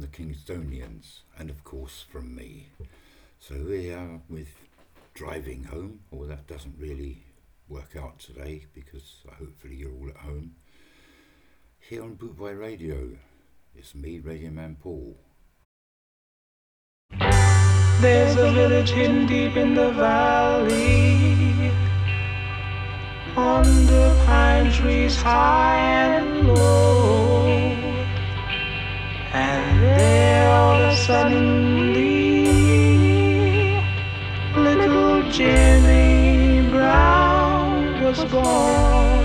From the Kingstonians, and of course from me. So we are with driving home, or that doesn't really work out today because hopefully you're all at home. Here on Bootboy Radio, it's me, Reggae Man Paul. There's a village hidden deep in the valley, under pine trees high and low. And there all of a suddenly, little Jimmy Brown was born.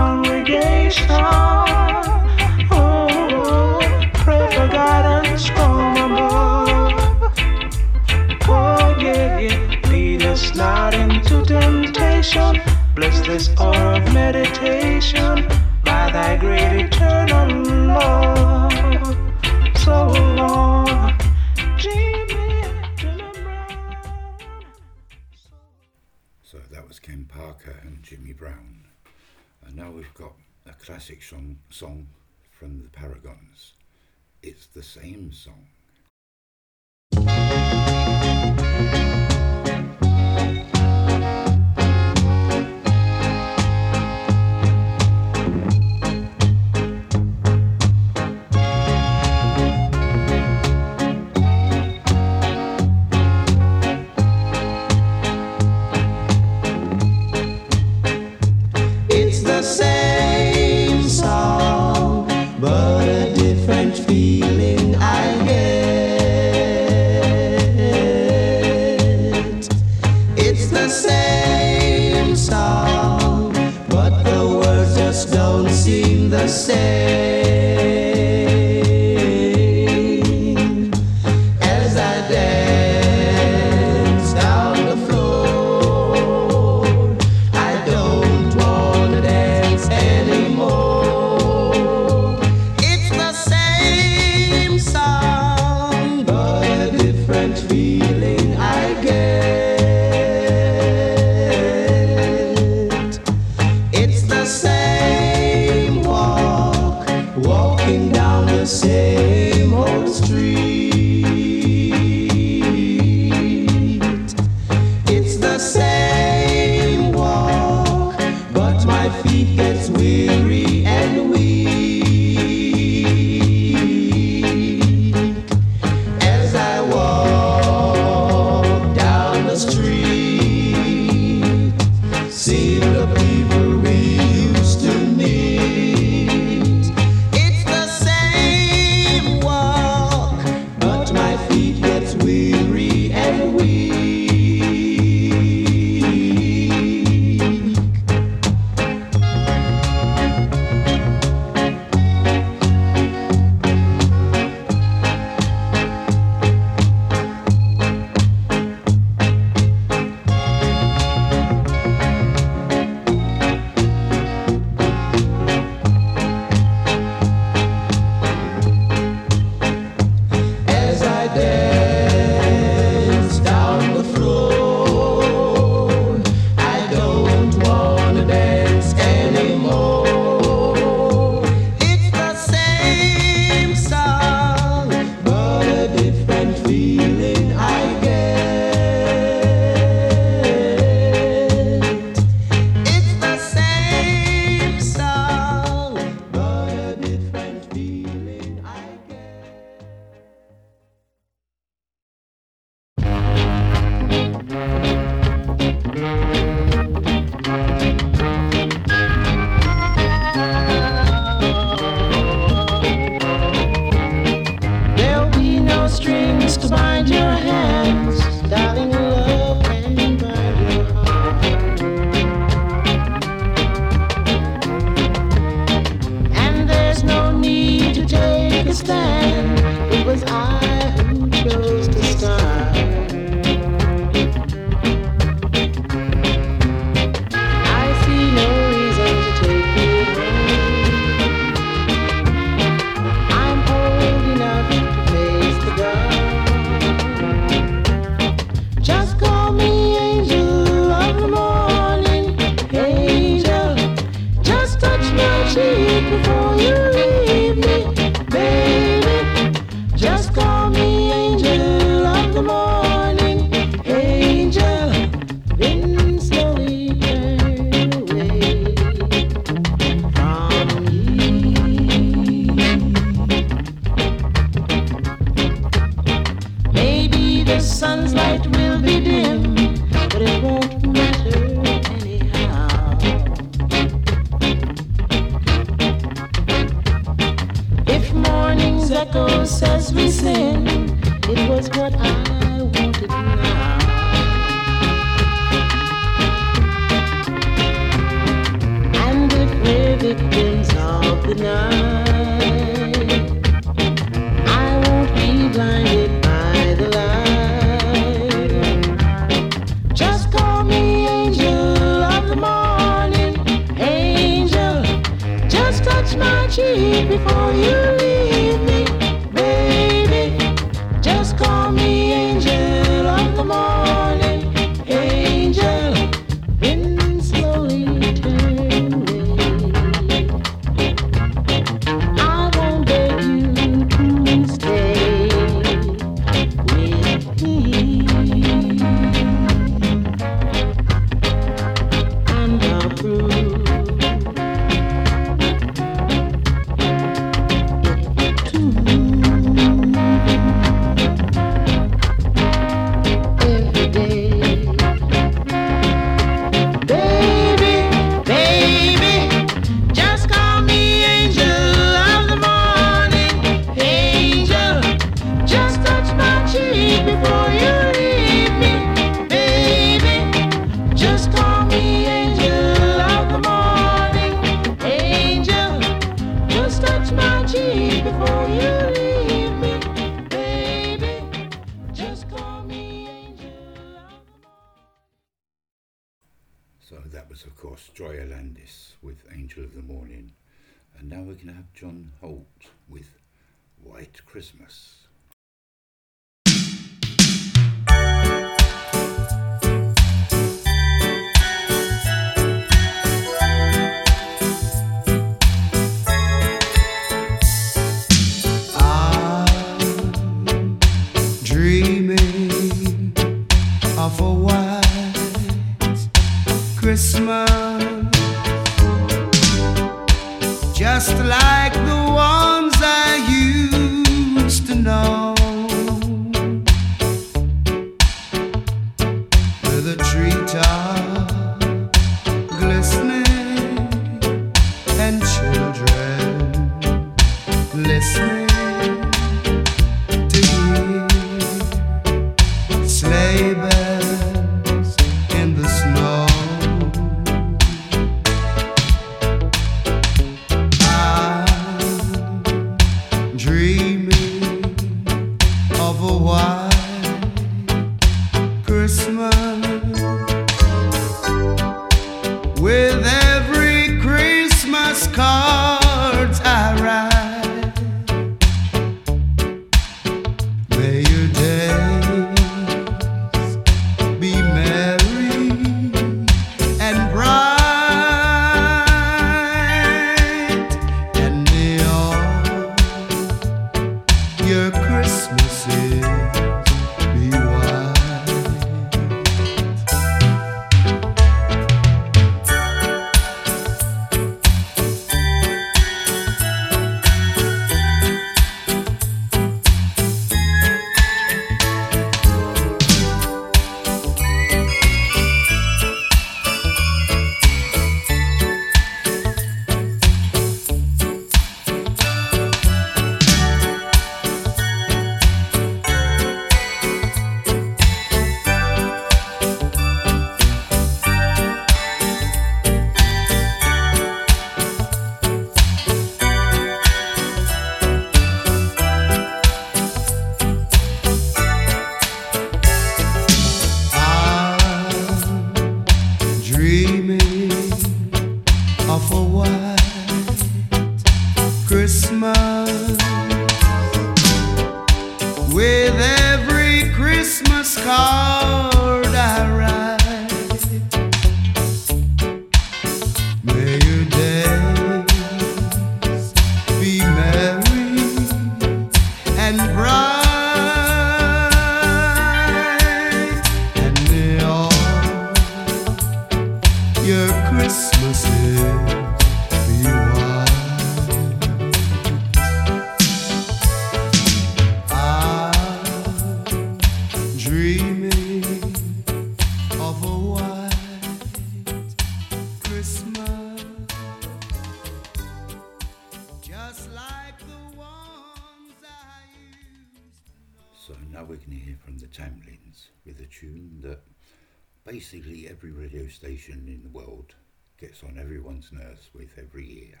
Station in the world gets on everyone's nerves with every year.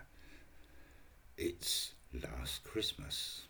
It's Last Christmas.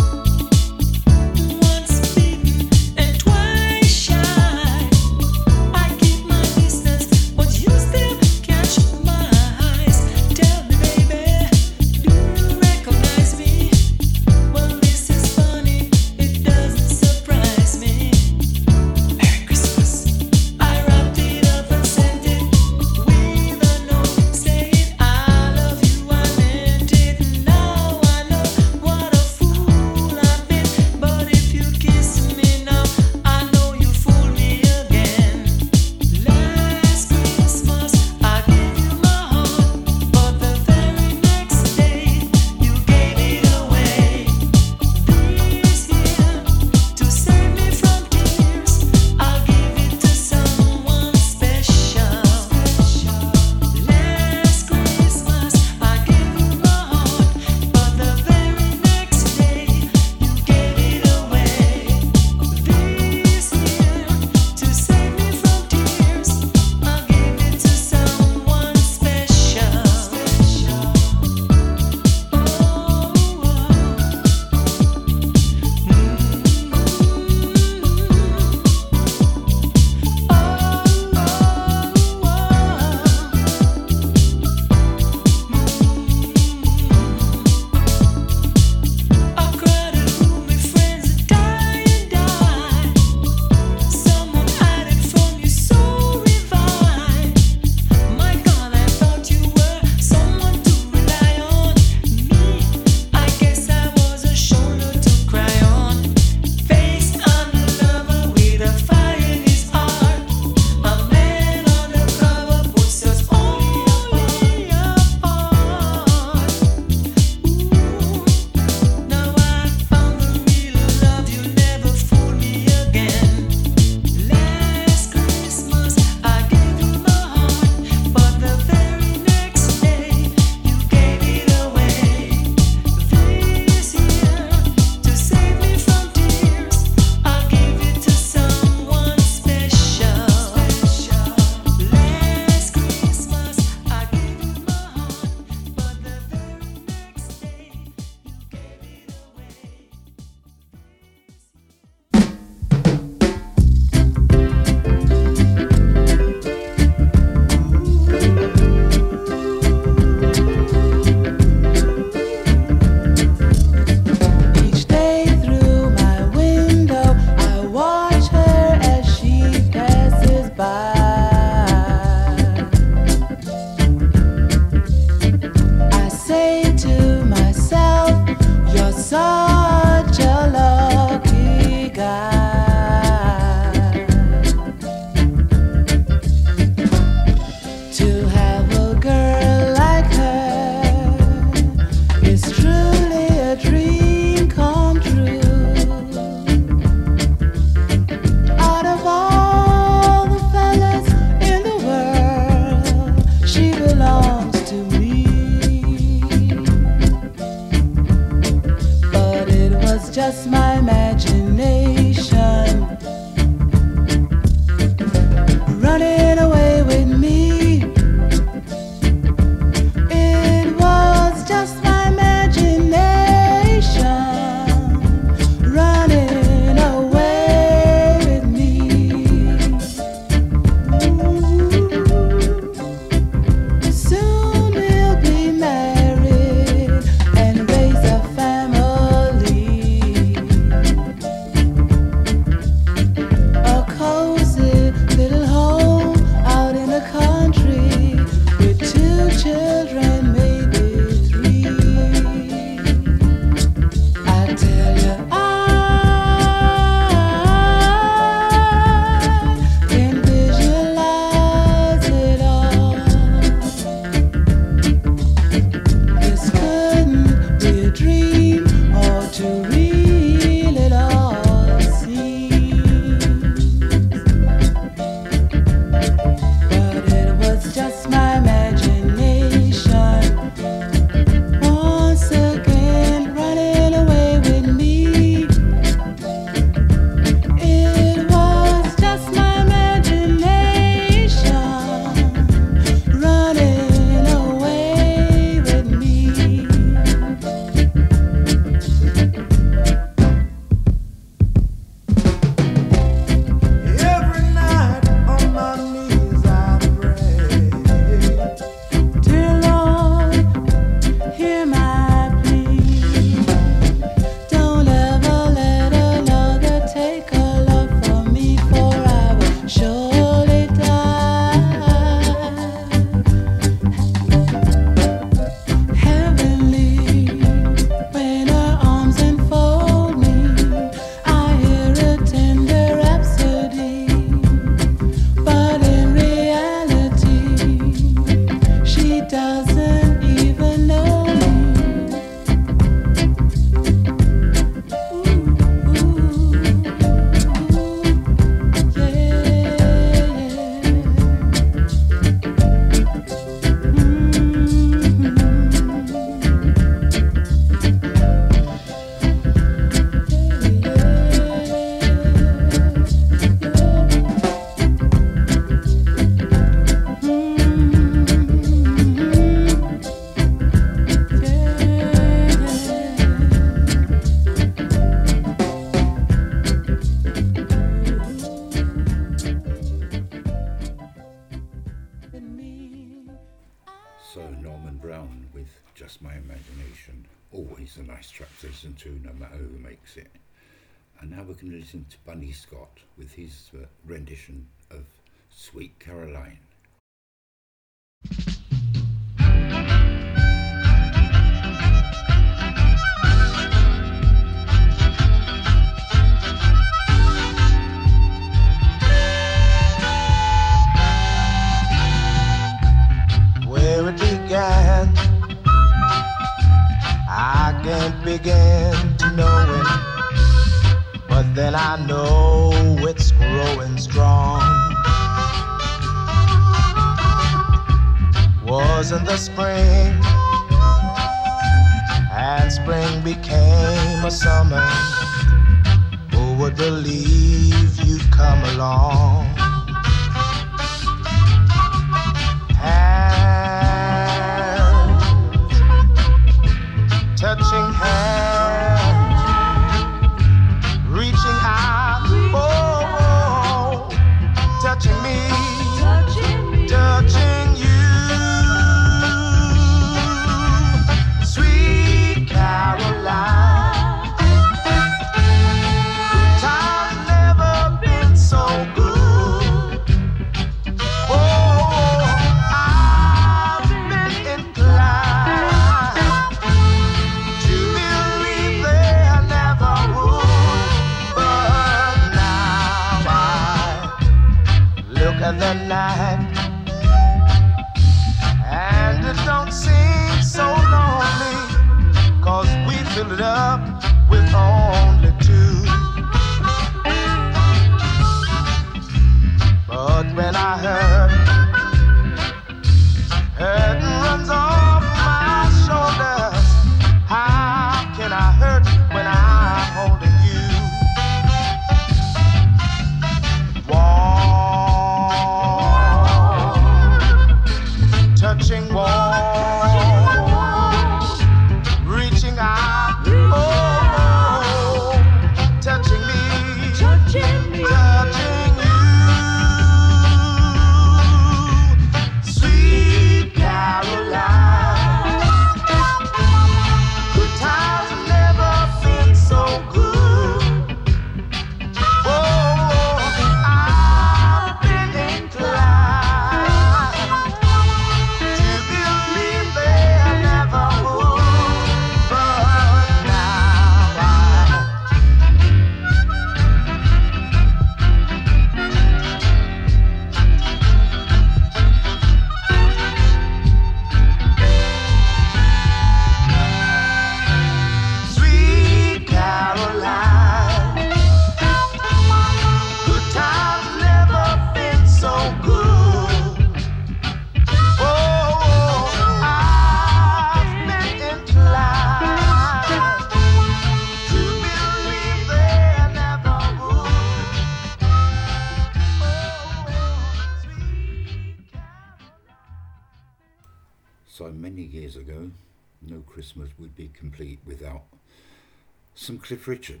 Richard.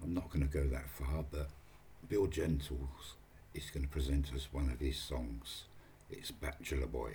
I'm not going to go that far, but Bill Gentles is going to present us one of his songs. It's Bachelor Boy.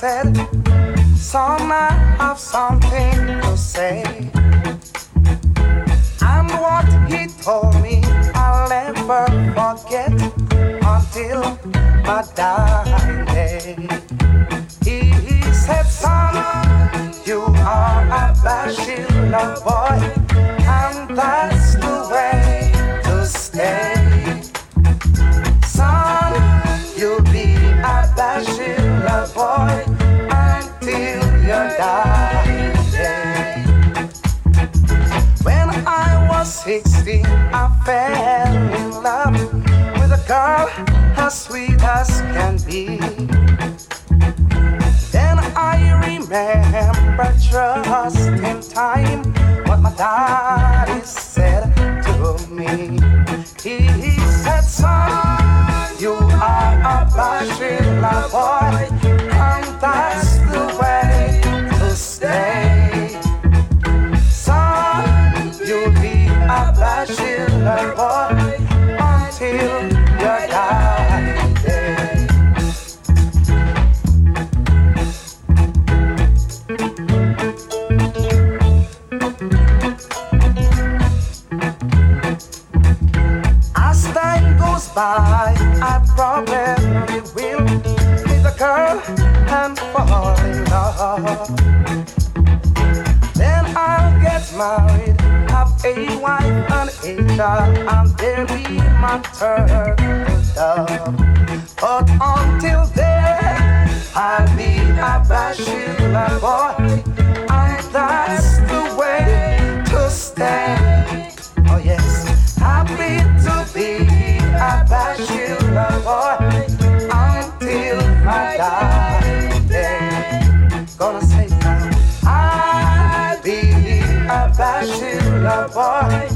said, Son, I have something to say. And what he told me, I'll never forget until my dying day. He, said, Son, you are a bashful boy, and that as sweet as can be. Then I remember trust in time what my daddy said to me. He said, son, you are a bachelor boy, and by. I promise will be the girl and fall in love. Then I'll get married, have a wife and a child, and there'll be my turn to love. But until then, I'll be a bachelor boy, and that's the way to stand. boy.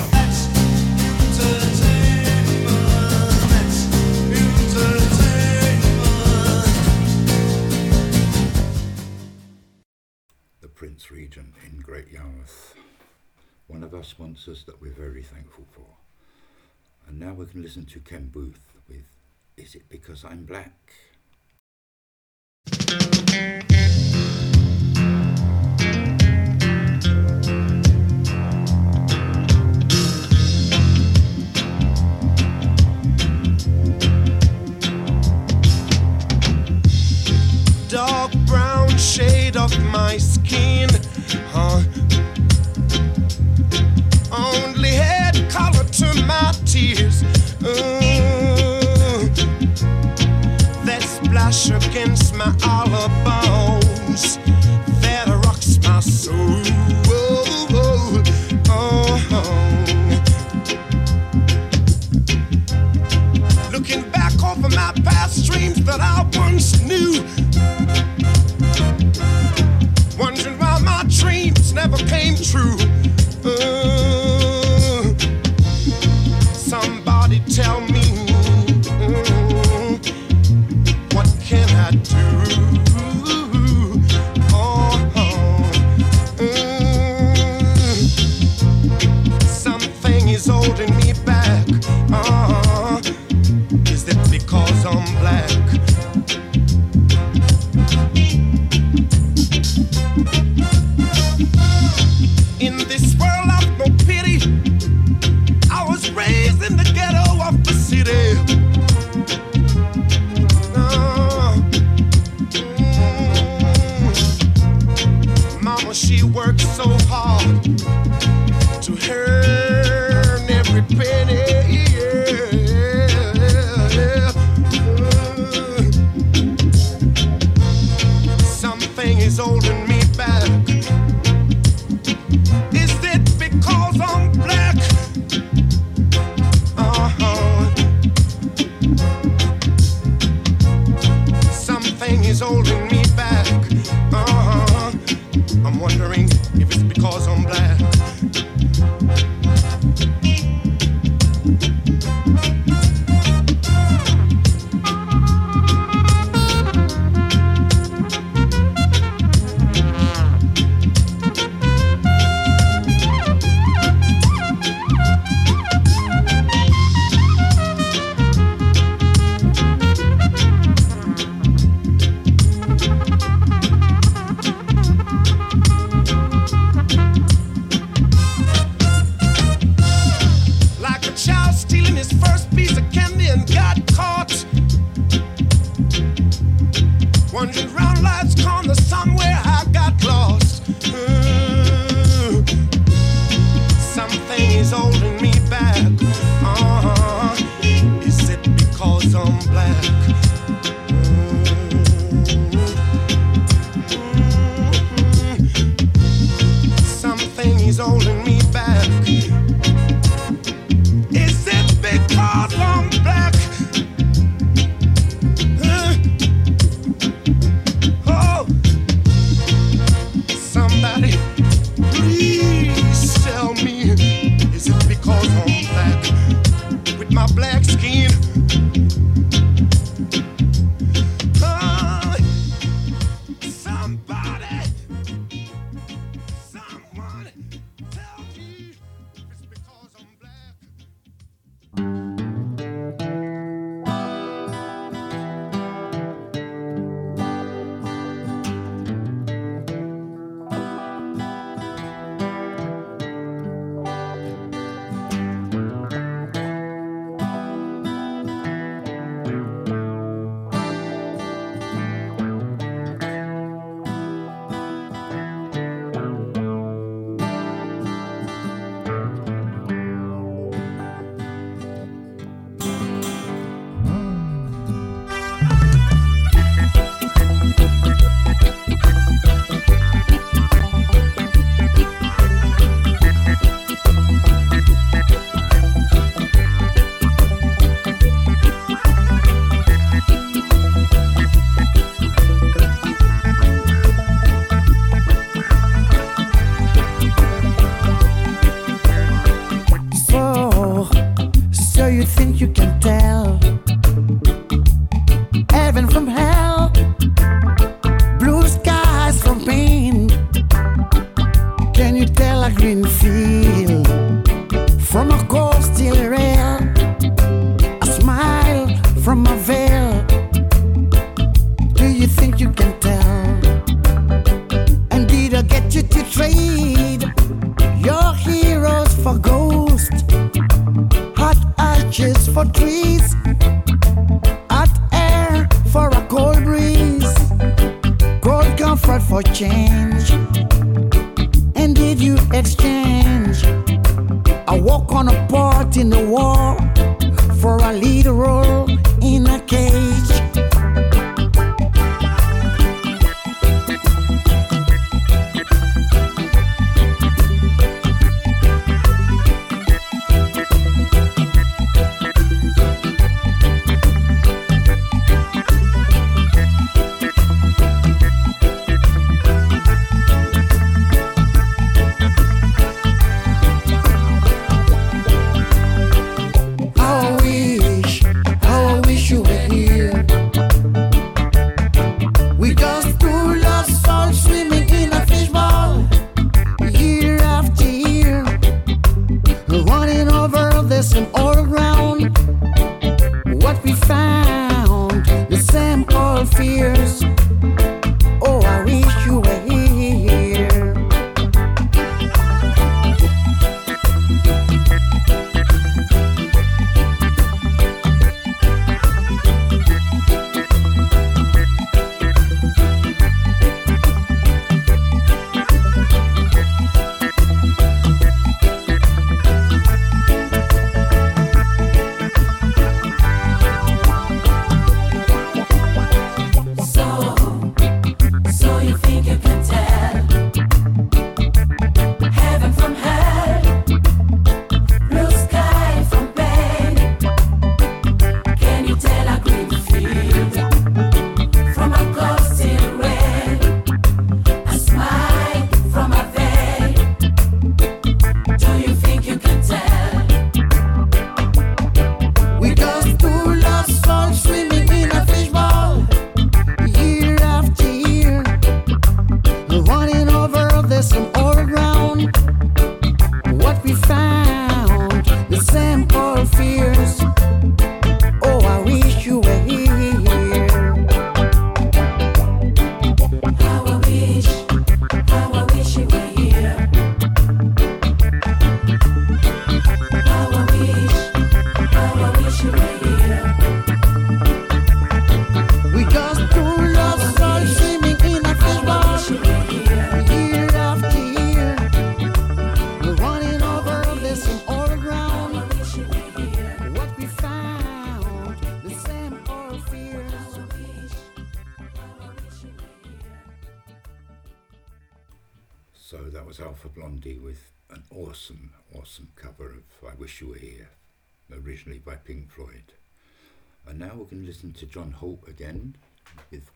In Great Yarmouth. One of our sponsors that we're very thankful for. And now we can listen to Ken Boothe with Is It Because I'm Black? dark brown shade of my skin. Only had color to my tears. Uh, that splash against my hollow bones. That rocks my soul. Oh, Looking back over my past dreams that I once knew. True.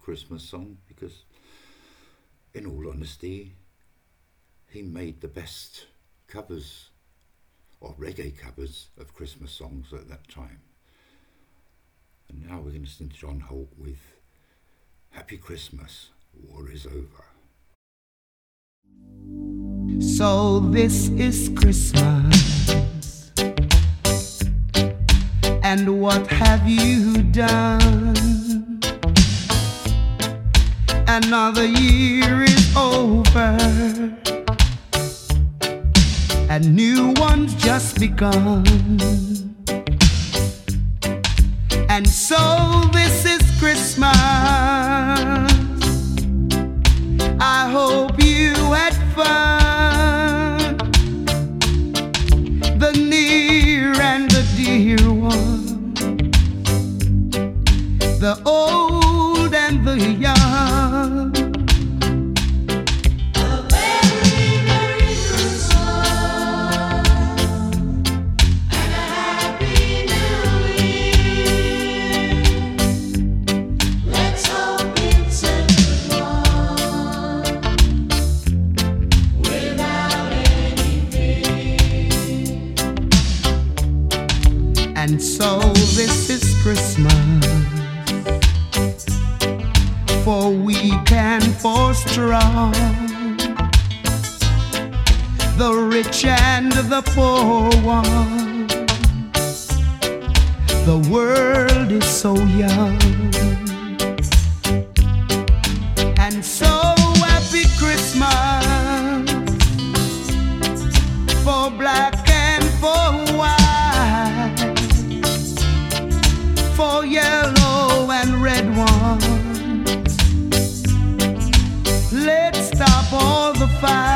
Christmas song because, in all honesty, he made the best covers or reggae covers of Christmas songs at that time. And now we're going to listen to John Holt with Happy Christmas, War is Over. So this is Christmas. And what have you done? Another year is over, and new one's just begun. And so this is Christmas. I hope you had fun. The near and the dear one, the old and the young. for strong. The rich and the poor one. The world is so young. And so goodbye.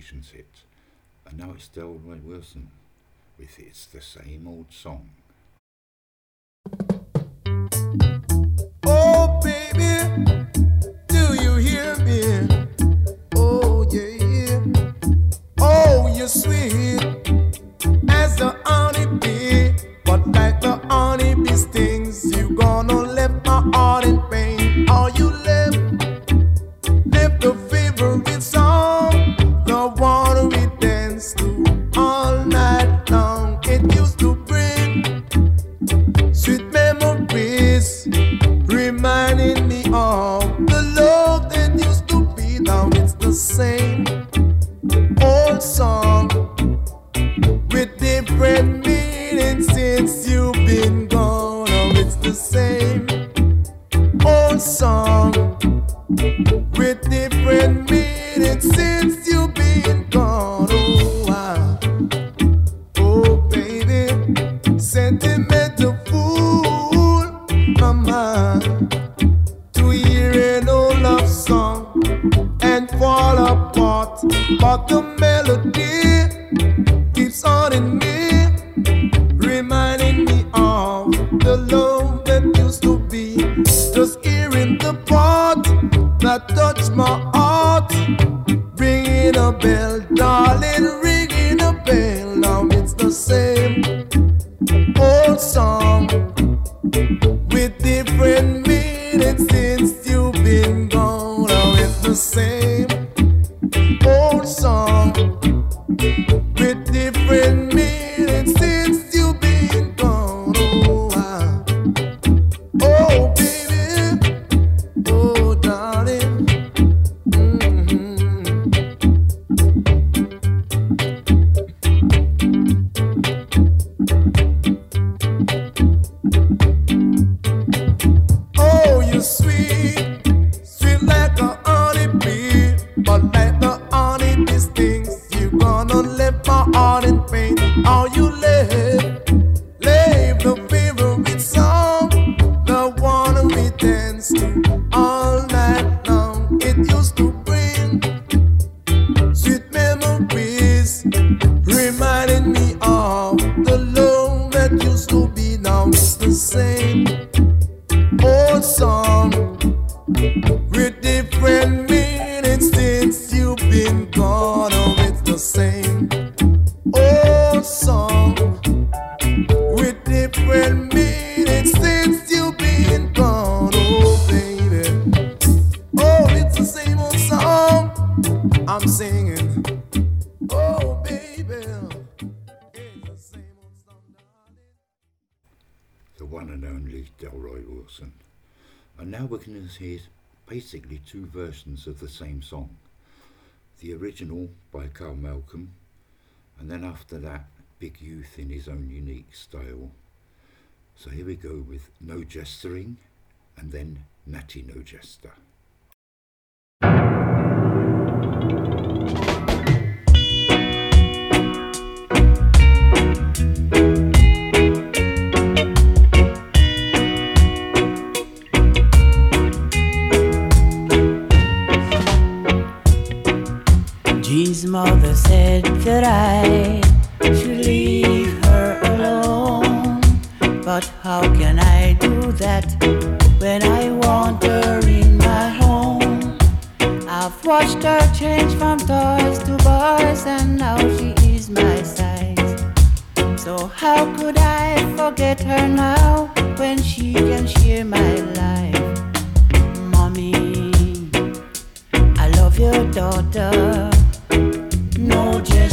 Hit, and now it's Delroy Wilson with It's the Same Old Song. two versions of the same song. The original by Carl Malcolm, and then after that, Big Youth in his own unique style. So here we go with No Jestering and then Natty No Jester. mother said that I should leave her alone. But how can I do that when I want her in my home? I've watched her change from toys to boys, and now she is my size. So how could I forget her now when she can share my life? Mommy, I love your daughter.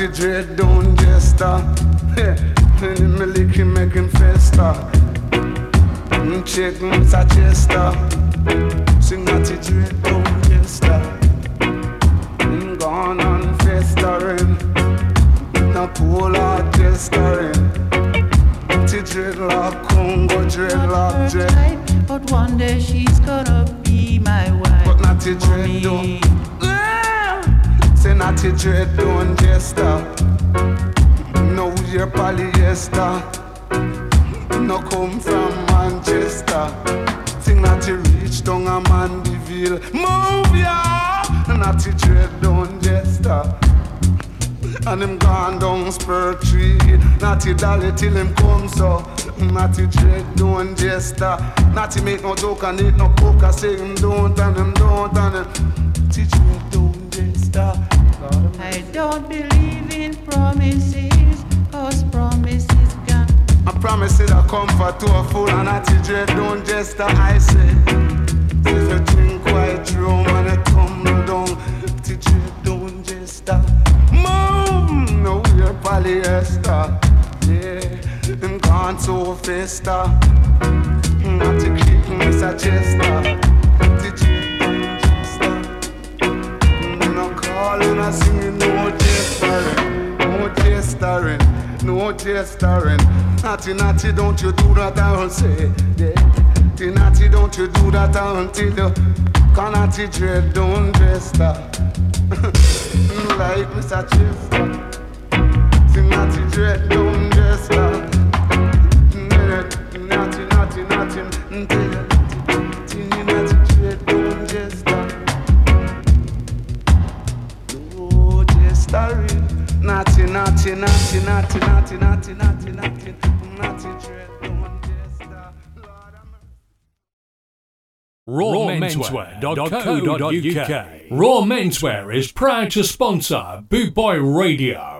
multi-dread Polyester. No come from Manchester. Sing not to reach down a Mandeville. Move ya. Not dread don't jester. And him gone down spur tree. Natty dolly till him come so. Natty dread jester. Natty make no joke and eat no coke. I say him don't and him don't and him. Teach dread don't jester. I don't believe in promises, Promises a comfort to a fool and a teacher. Don't just I say. If you thing quite true, man. It come down. Teacher, don't just a mom. No, we're polyester. Yeah, I'm gone so faster. Uh. Mm, Not uh. to keep me suggester. Teacher, don't just a. Mm, no calling, I singing, no gesturing, no jestering no jestering. Natty, natty, don't you do that, I will say. Natty, natty, don't you do that until you can natty dread, don't jester. like Mr. Chester. Sing natty dread, don't Rawmenswear.co.uk. Raw Menswear is proud to sponsor Boot Boy Radio.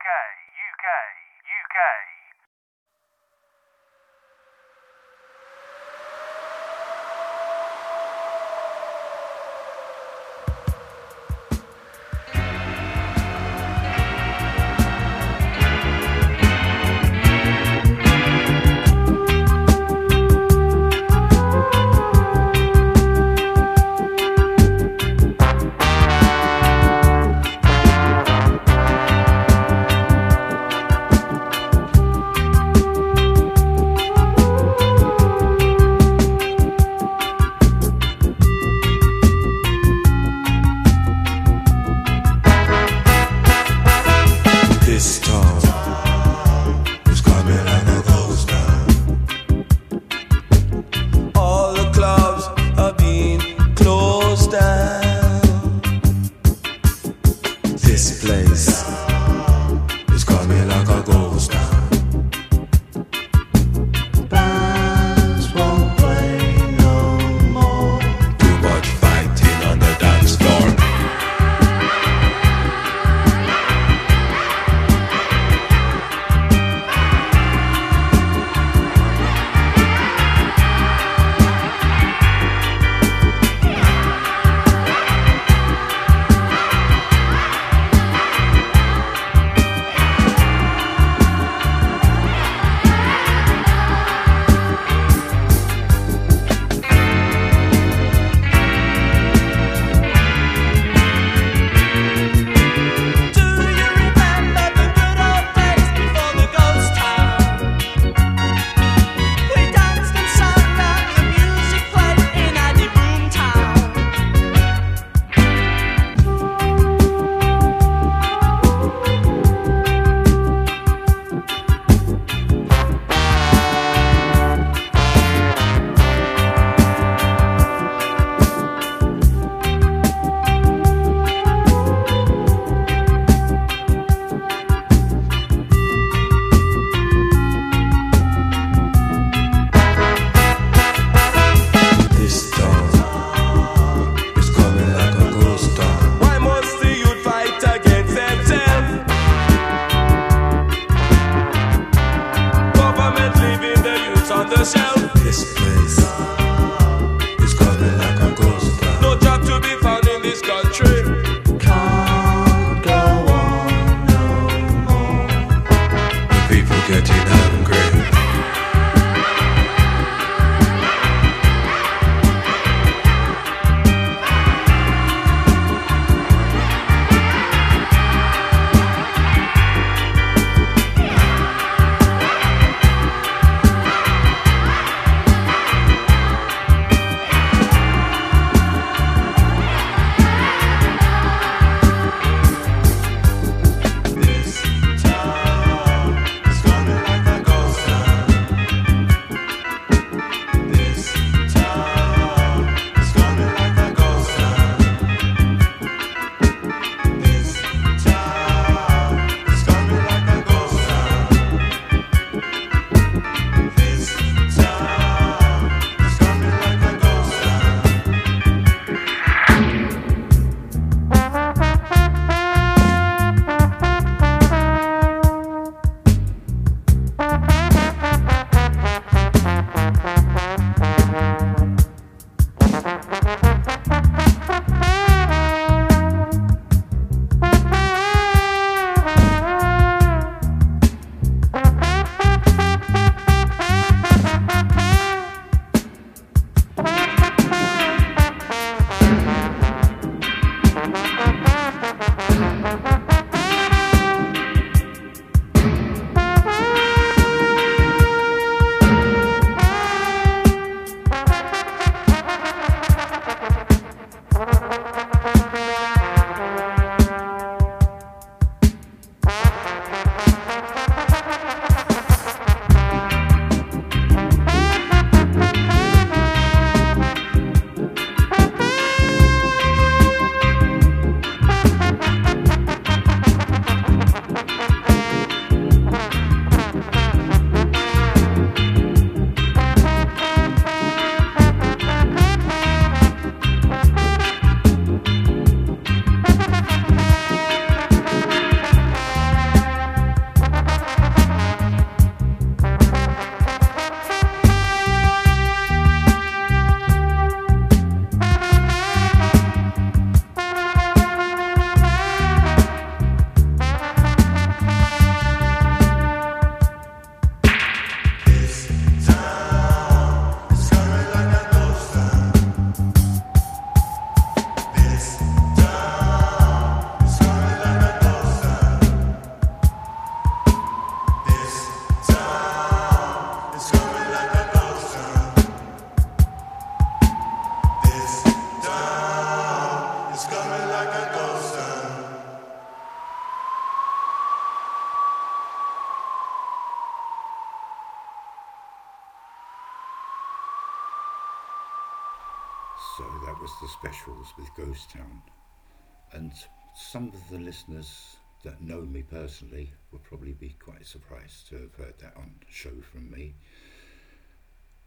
know me personally would probably be quite surprised to have heard that on show from me.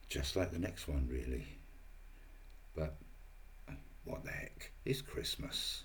Just like the next one, really. But uh, what the heck? It's Christmas.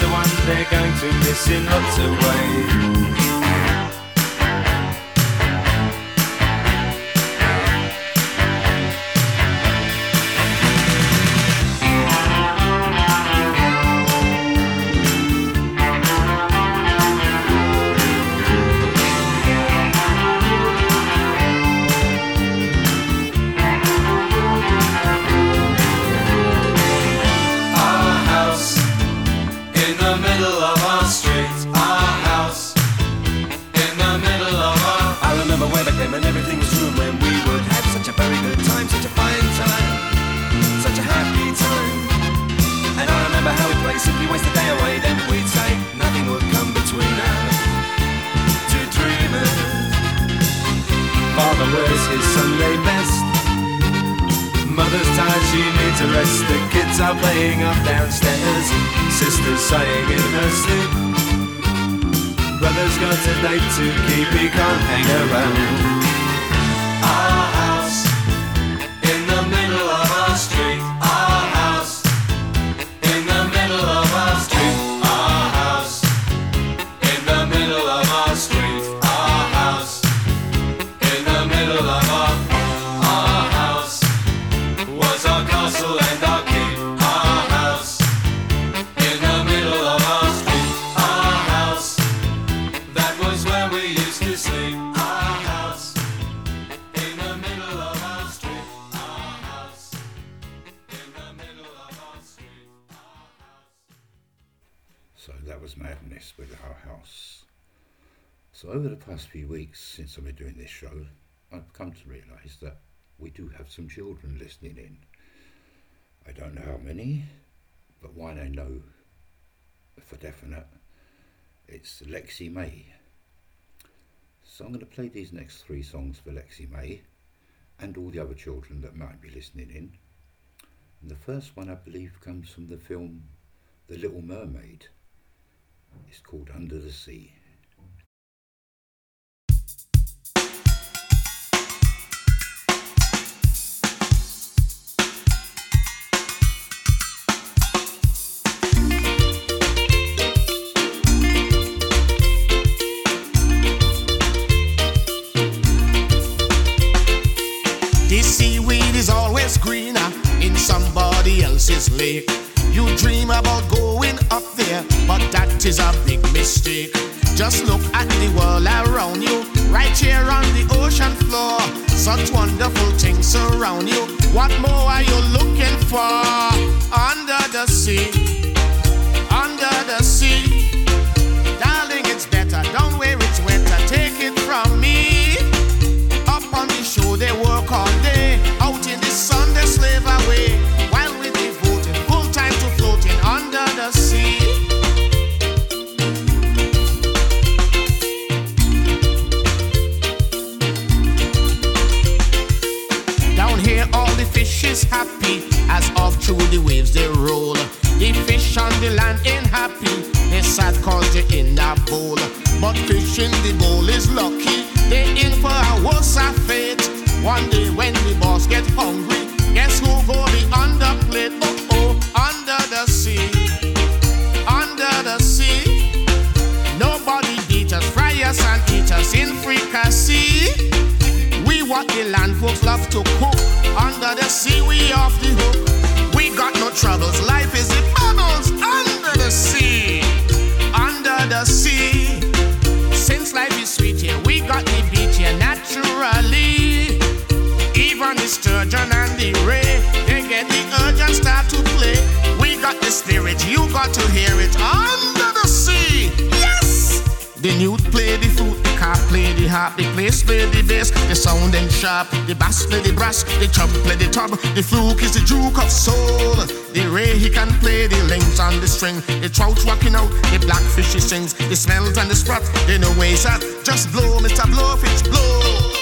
The one they're going to miss in lots of ways. A rest. The kids are playing up downstairs. Sister's sighing in her sleep. Brother's got a date to keep, he can't hang around. Our weeks since I've been doing this show, I've come to realise that we do have some children listening in. I don't know how many, but one I know for definite. It's Lexi May. So I'm going to play these next three songs for Lexi May and all the other children that might be listening in. And the first one, I believe, comes from the film The Little Mermaid. It's called Under the Sea. Else's lake. You dream about going up there, but that is a big mistake. Just look at the world around you, right here on the ocean floor. Such wonderful things surround you. What more are you looking for? Under the sea, under the sea. Darling, it's better, don't wear it's wetter. Take it from me. Up on the shore, they work all day. Out in the is happy as off through the waves they roll. The fish on the land ain't happy, they sad cause they in a bowl. But fish in the bowl is lucky, they in for a worse fate. One day when the boss get hungry, guess who go be under plate? Oh oh, under the sea, under the sea. Nobody beat us, fry us and eat us in fricassee. What the land folks love to cook. Under the sea, we off the hook. We got no troubles. Life is in bubbles under the sea. Under the sea. Since life is sweet here, we got the beach here naturally. Even the sturgeon and the ray, they get the urge and start to play. We got the spirit, you got to hear it under the sea. Yes! The newt play the harp, the bass play the bass, the sound and sharp, the bass play the brass, the chub play the tub, the fluke is the juke of soul. The ray he can play the links on the string, the trout walking out, the blackfish he sings, the smells and the sprat, they know where he's at. Just blow, Mr. Blowfish, blow.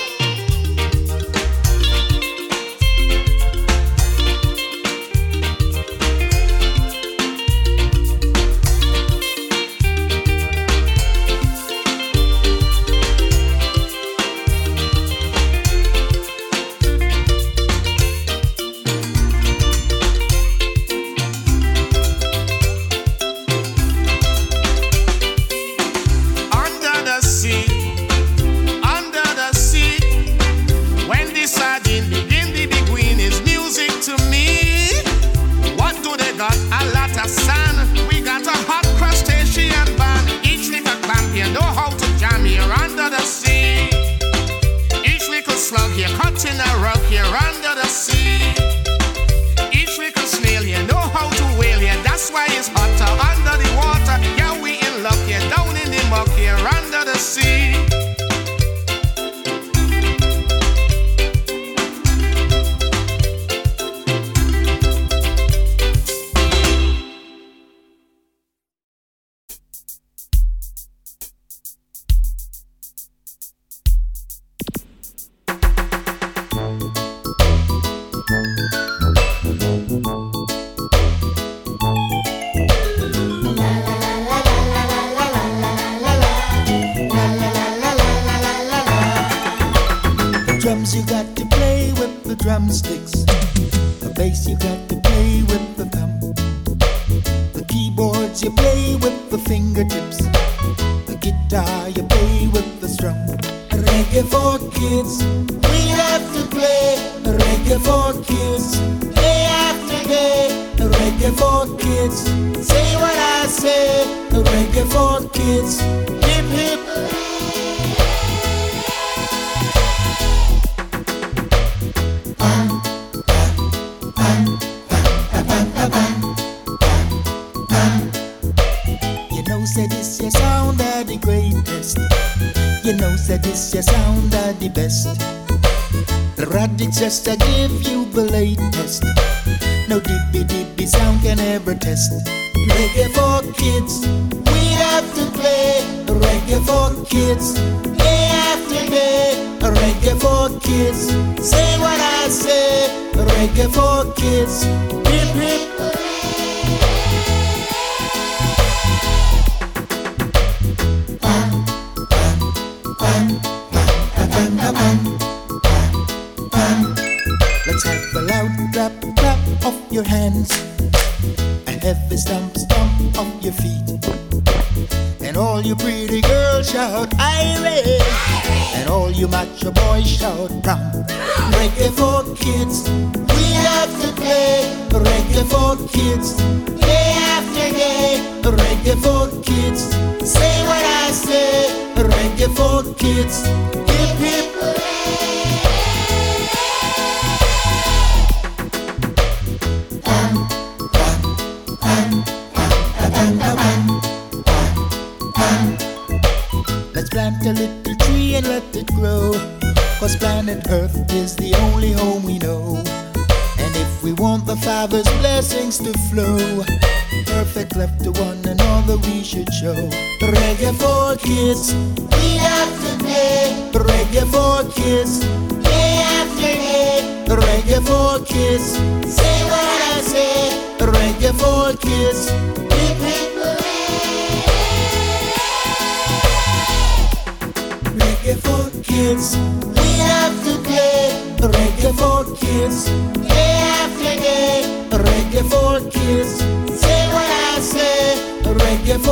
watching our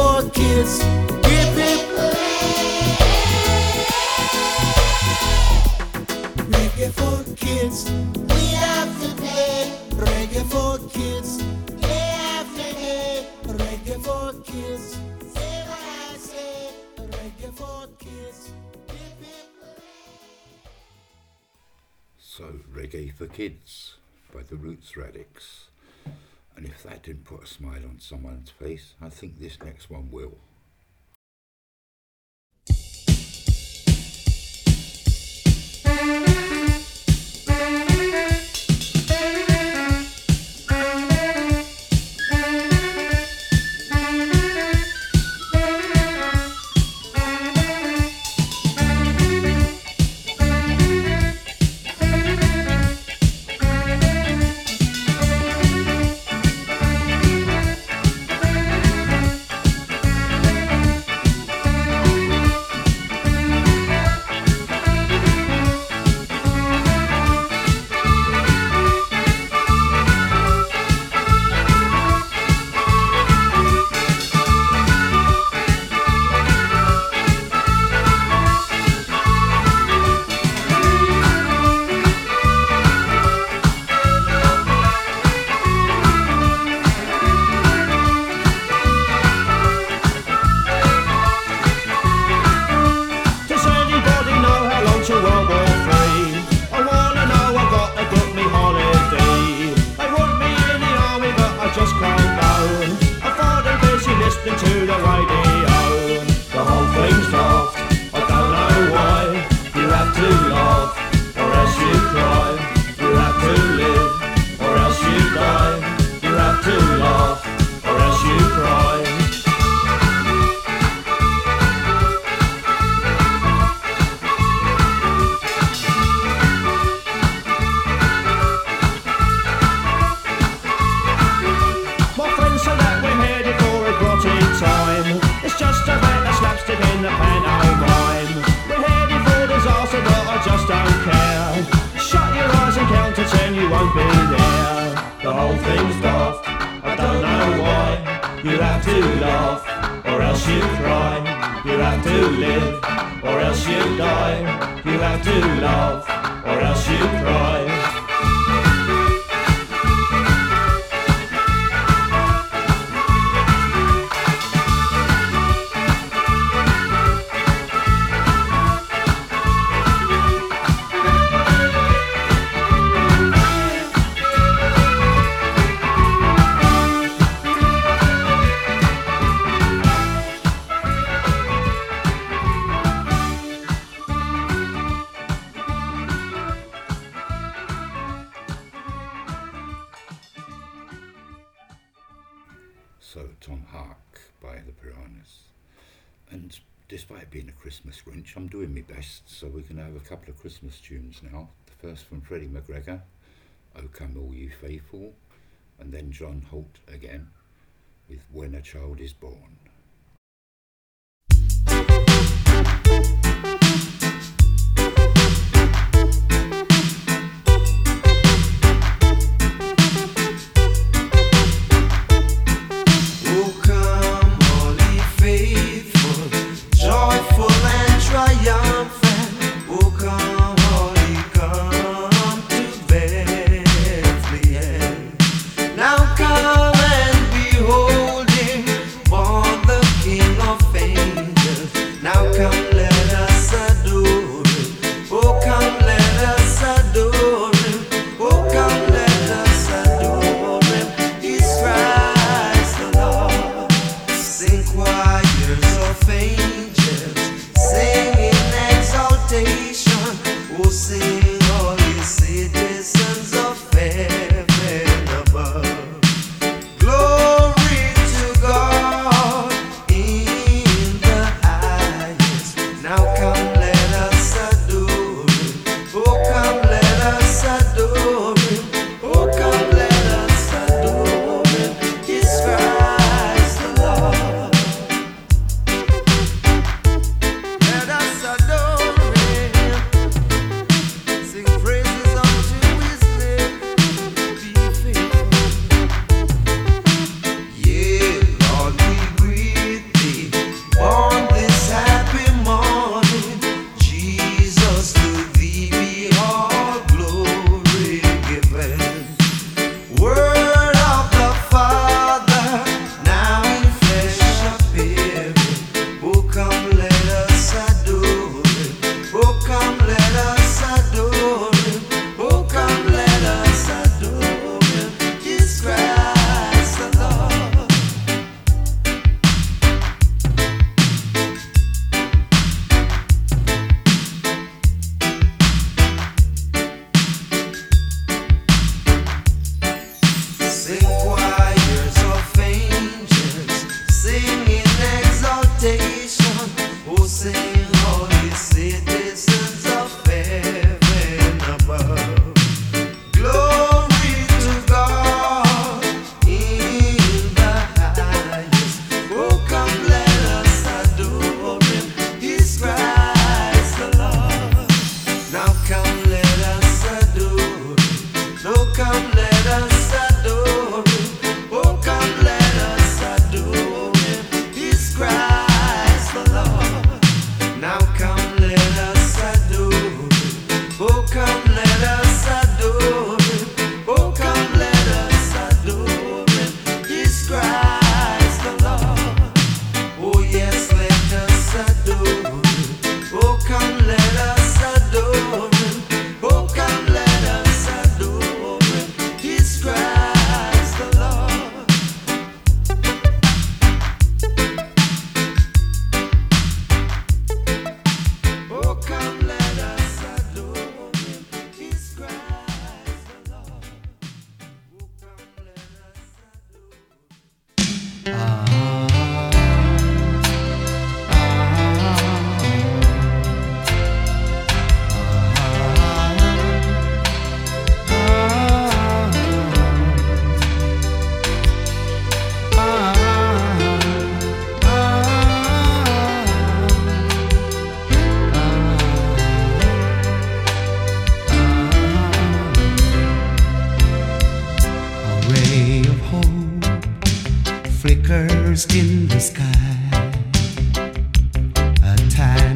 for kids. Give hip. Reggae for kids. We have to play. Reggae for kids. Day after day. Reggae for kids. Say what I say. Reggae for kids. So, Reggae for Kids by the Roots Radics. And if that didn't put a smile on someone's face, I think this next one will. John Holt again with When a Child is Born.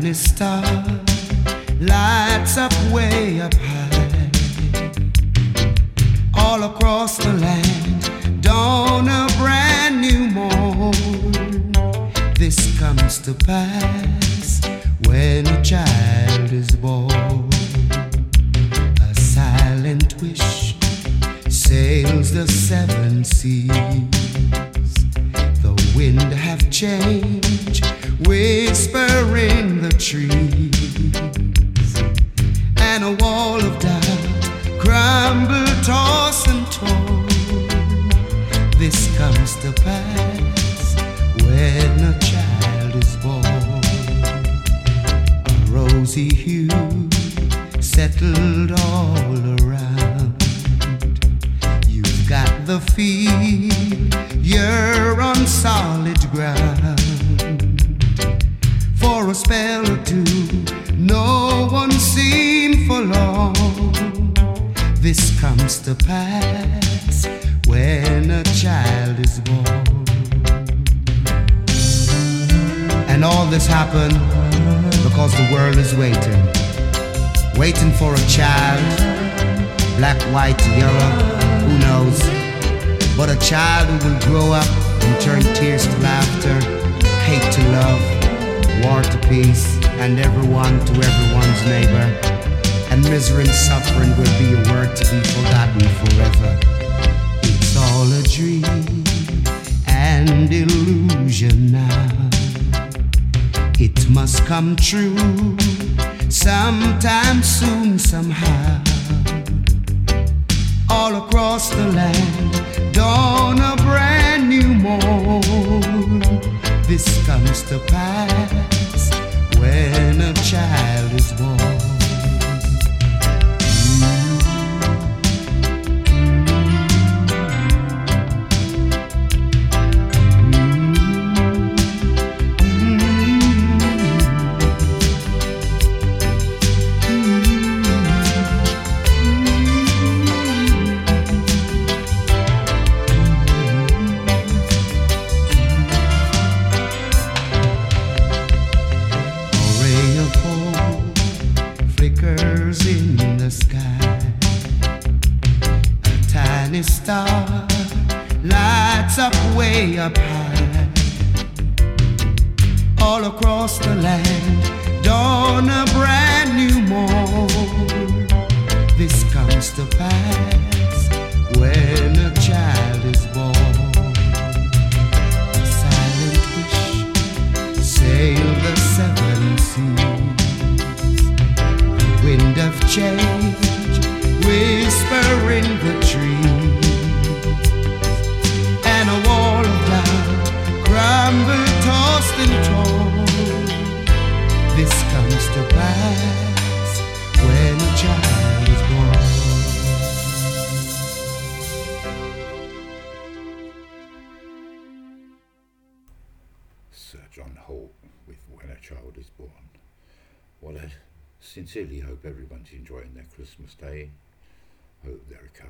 lonely star lights up way up high. All across the land, dawn a brand new morn. This comes to pass.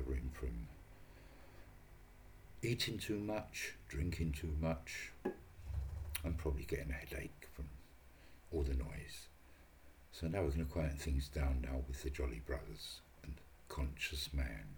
suffering from eating too much, drinking too much, and probably getting a headache from all the noise. So now we're going to quiet things down now with the Jolly Brothers and Conscious Man.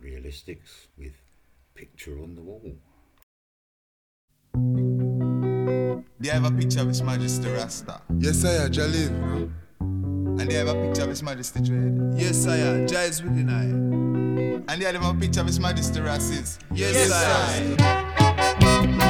Realistics with Picture on the Wall. They have a picture of His Majesty Rasta. Yes, I am Jalil. And they have a picture of His Majesty Dread. Yes, I am. Jai is I. And they have a picture of His Majesty Rassis. Yes, yes I. I.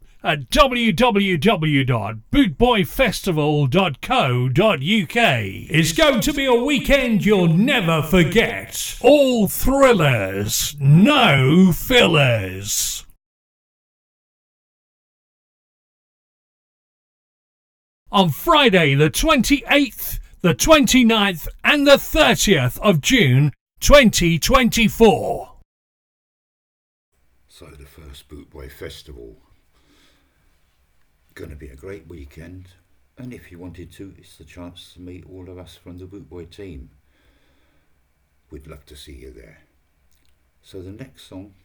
at www.bootboyfestival.co.uk. It's going to be a weekend you'll never forget. All thrillers, no fillers. On Friday, the 28th, the 29th, and the 30th of June 2024. So, the first Bootboy Festival going to be a great weekend. And if you wanted to, it's the chance to meet all of us from the Bootboy team. We'd love to see you there. So the next song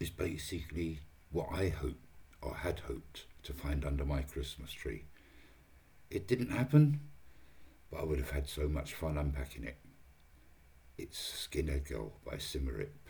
is basically what I hoped or had hoped to find under my Christmas tree. It didn't happen, but I would have had so much fun unpacking it. It's Skinhead Girl by Symarip.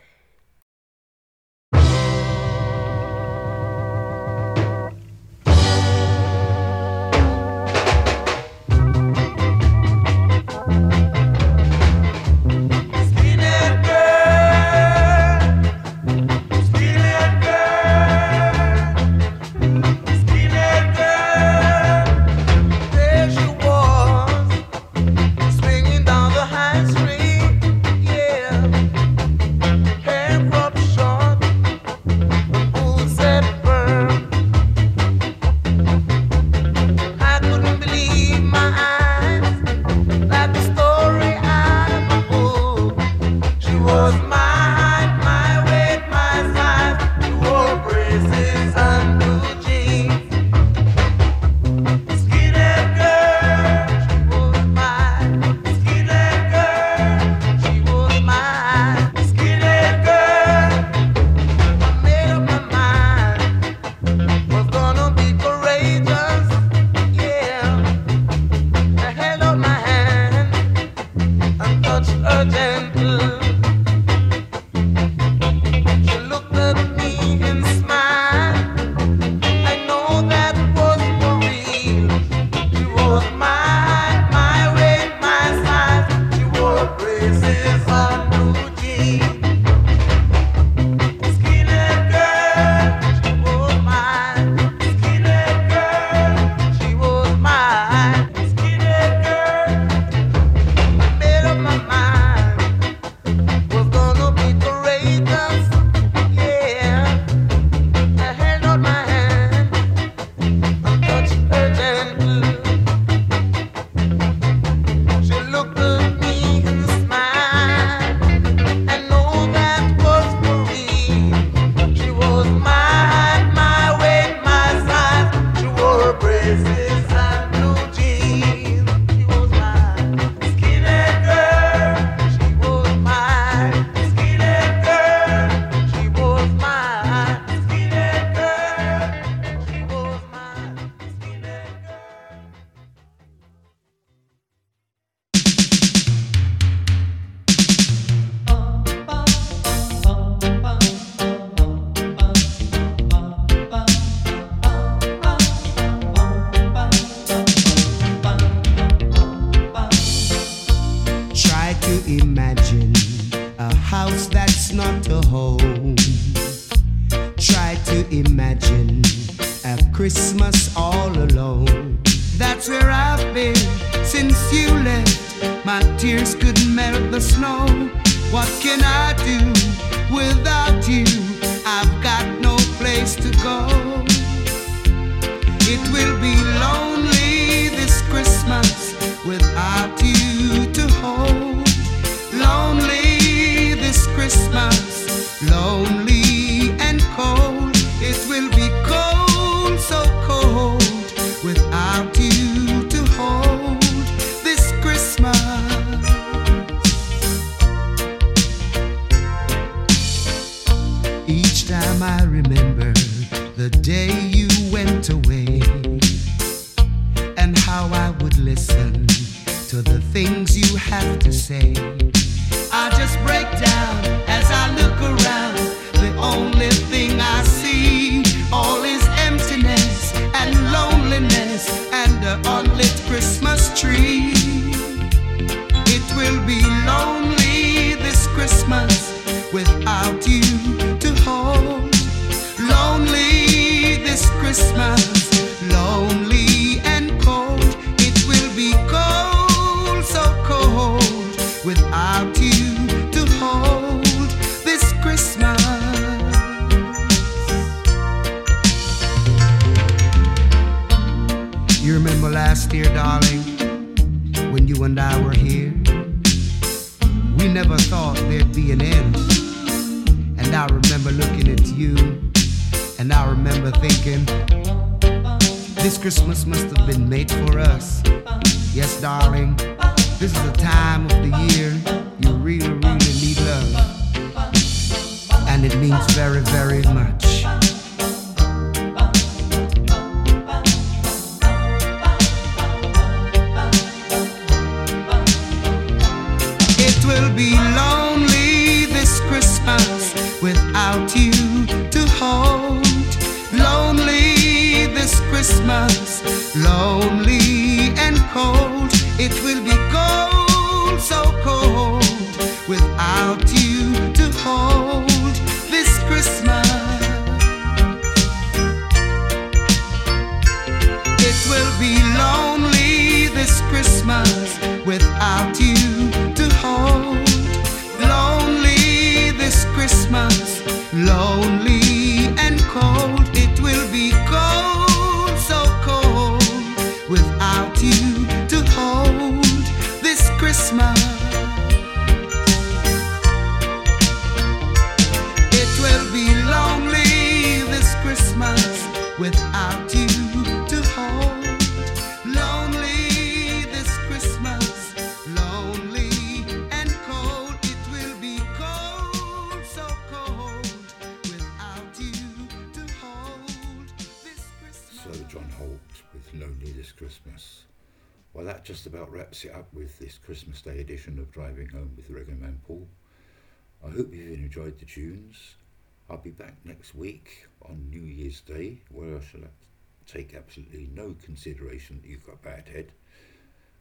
consideration that you've got bad head,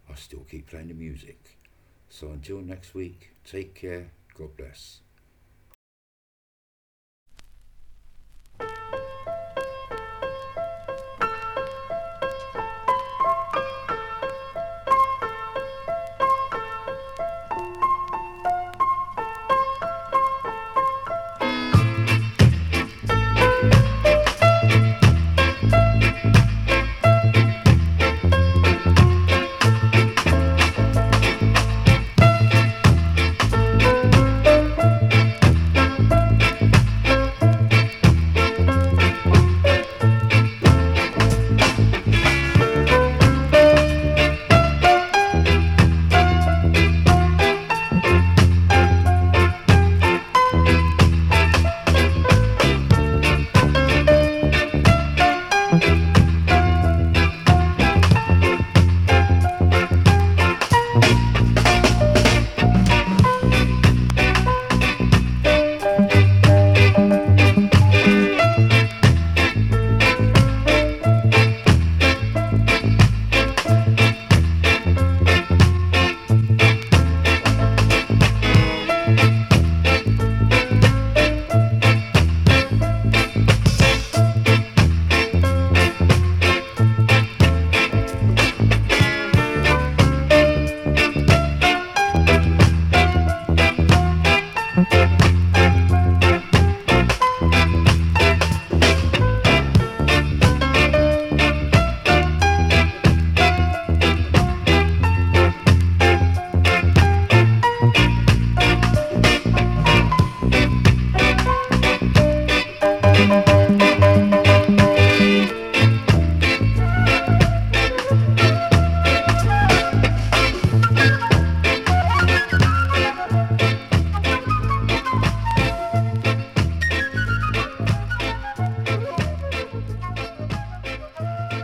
I still keep playing the music. So until next week, take care, God bless.